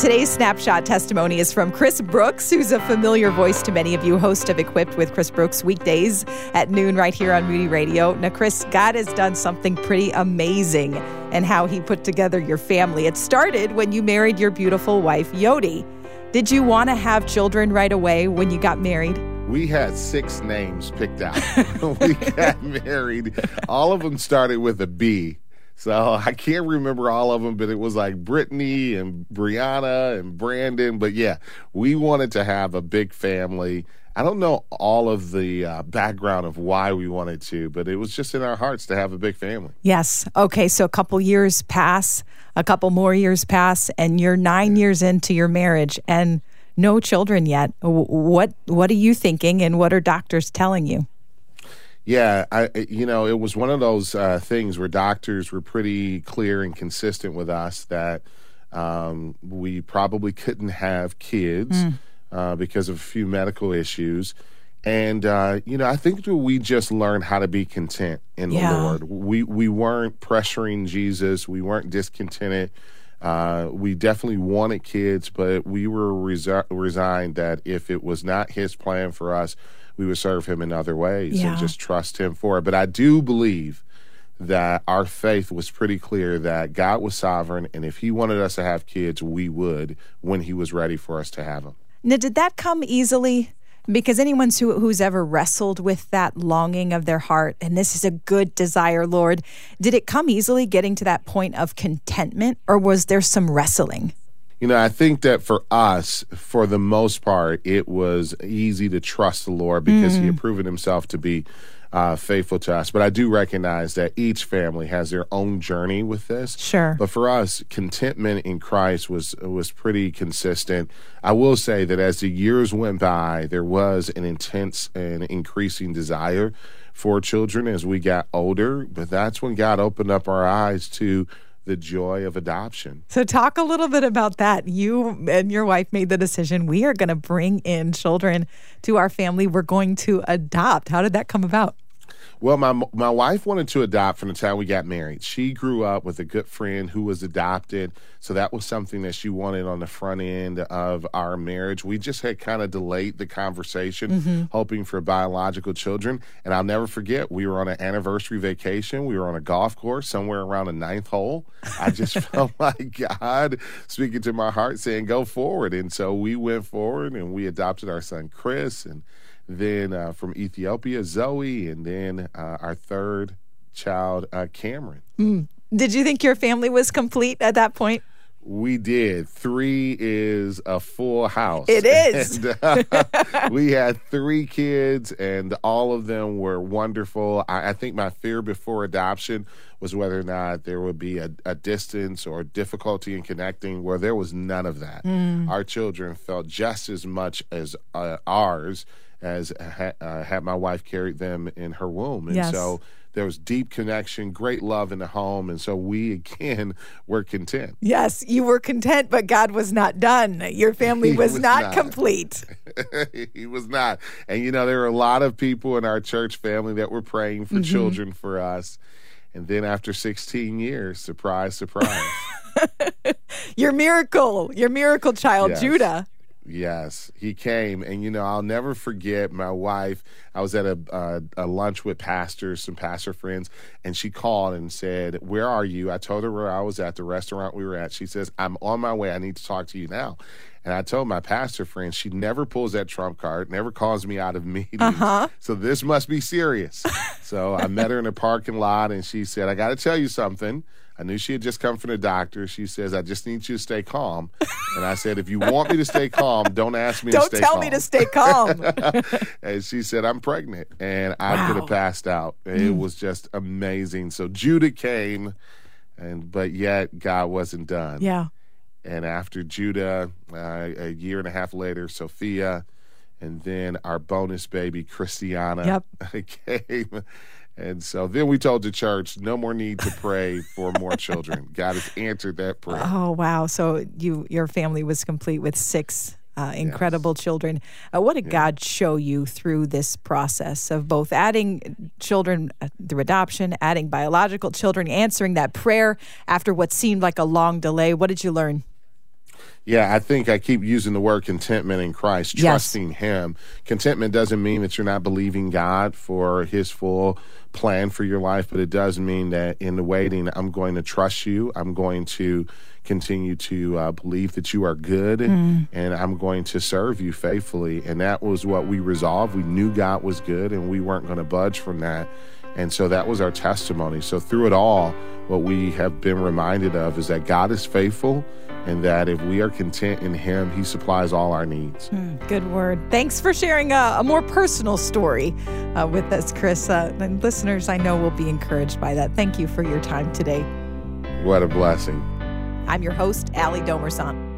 Today's snapshot testimony is from Chris Brooks, who's a familiar voice to many of you, host of Equipped with Chris Brooks weekdays at noon right here on Moody Radio. Now, Chris, God has done something pretty amazing and how he put together your family. It started when you married your beautiful wife, Yodi. Did you want to have children right away when you got married? We had six names picked out. we got married. All of them started with a B. So I can't remember all of them, but it was like Brittany and Brianna and Brandon. But yeah, we wanted to have a big family. I don't know all of the uh, background of why we wanted to, but it was just in our hearts to have a big family. Yes. Okay. So a couple years pass, a couple more years pass, and you're nine years into your marriage and no children yet. What What are you thinking, and what are doctors telling you? Yeah, I you know it was one of those uh, things where doctors were pretty clear and consistent with us that um, we probably couldn't have kids mm. uh, because of a few medical issues. And uh, you know, I think we just learned how to be content in yeah. the Lord. We we weren't pressuring Jesus. We weren't discontented. Uh, we definitely wanted kids, but we were resi- resigned that if it was not His plan for us, we would serve him in other ways yeah. and just trust him for it. But I do believe that our faith was pretty clear that God was sovereign, and if He wanted us to have kids, we would when He was ready for us to have them. Now, did that come easily? Because anyone who, who's ever wrestled with that longing of their heart, and this is a good desire, Lord, did it come easily getting to that point of contentment, or was there some wrestling? You know, I think that for us, for the most part, it was easy to trust the Lord because mm. He had proven Himself to be uh, faithful to us. But I do recognize that each family has their own journey with this. Sure. But for us, contentment in Christ was was pretty consistent. I will say that as the years went by, there was an intense and increasing desire for children as we got older. But that's when God opened up our eyes to the joy of adoption. So, talk a little bit about that. You and your wife made the decision we are going to bring in children to our family. We're going to adopt. How did that come about? Well, my my wife wanted to adopt from the time we got married. She grew up with a good friend who was adopted, so that was something that she wanted on the front end of our marriage. We just had kind of delayed the conversation, mm-hmm. hoping for biological children. And I'll never forget, we were on an anniversary vacation. We were on a golf course somewhere around the ninth hole. I just felt like God speaking to my heart, saying, "Go forward." And so we went forward, and we adopted our son Chris, and then uh, from Ethiopia, Zoe, and then uh, our third child, uh, Cameron. Mm. Did you think your family was complete at that point? We did. Three is a full house. It is. And, uh, we had three kids, and all of them were wonderful. I, I, think my fear before adoption was whether or not there would be a, a distance or difficulty in connecting, where there was none of that. Mm. Our children felt just as much as uh, ours as ha- uh, had my wife carried them in her womb. And yes. so there was deep connection, great love in the home. And so we again were content. Yes, you were content, but God was not done. Your family was, was not, not, complete. he was not. And you know, there were a lot of people in our church family that were praying for mm-hmm. children for us. And then after 16 years, surprise, surprise. your miracle, your miracle child, yes. Judah. Yes, he came, and you know I'll never forget my wife. I was at a, a, a lunch with pastors, some pastor friends, and she called and said, "Where are you?" I told her where I was at, the restaurant we were at. She says, "I'm on my way. I need to talk to you now." And I told my pastor friend, she never pulls that trump card, never calls me out of meetings. Uh-huh. So this must be serious. so I met her in a parking lot, and she said, "I got to tell you something." I knew she had just come from the doctor. She says, I just need you to stay calm. And I said, if you want me to stay calm, don't ask me don't to stay calm. Don't tell me to stay calm. and she said, I'm pregnant. And I wow. could have passed out. It mm. was just amazing. So Judah came, and but yet God wasn't done. Yeah. And after Judah, uh, a year and a half later, Sophia, and then our bonus baby, Christiana, yep. came. And so then we told the church, no more need to pray for more children. God has answered that prayer. Oh wow! So you your family was complete with six uh, incredible yes. children. Uh, what did yeah. God show you through this process of both adding children uh, through adoption, adding biological children, answering that prayer after what seemed like a long delay? What did you learn? Yeah, I think I keep using the word contentment in Christ, Yes. trusting Him. Contentment doesn't mean that you're not believing God for His full plan for your life, but it does mean that in the waiting, I'm going to trust you. I'm going to continue to uh, believe that you are good, and I'm going to serve you faithfully. And that was what we resolved. We knew God was good, and we weren't going to budge from that. And so that was our testimony. So through it all, what we have been reminded of is that God is faithful and that if we are content in Him, He supplies all our needs. Good word. Thanks for sharing a, a more personal story uh, with us, Chris. Uh, and listeners, I know will be encouraged by that. Thank you for your time today. What a blessing. I'm your host, Allie Domerson.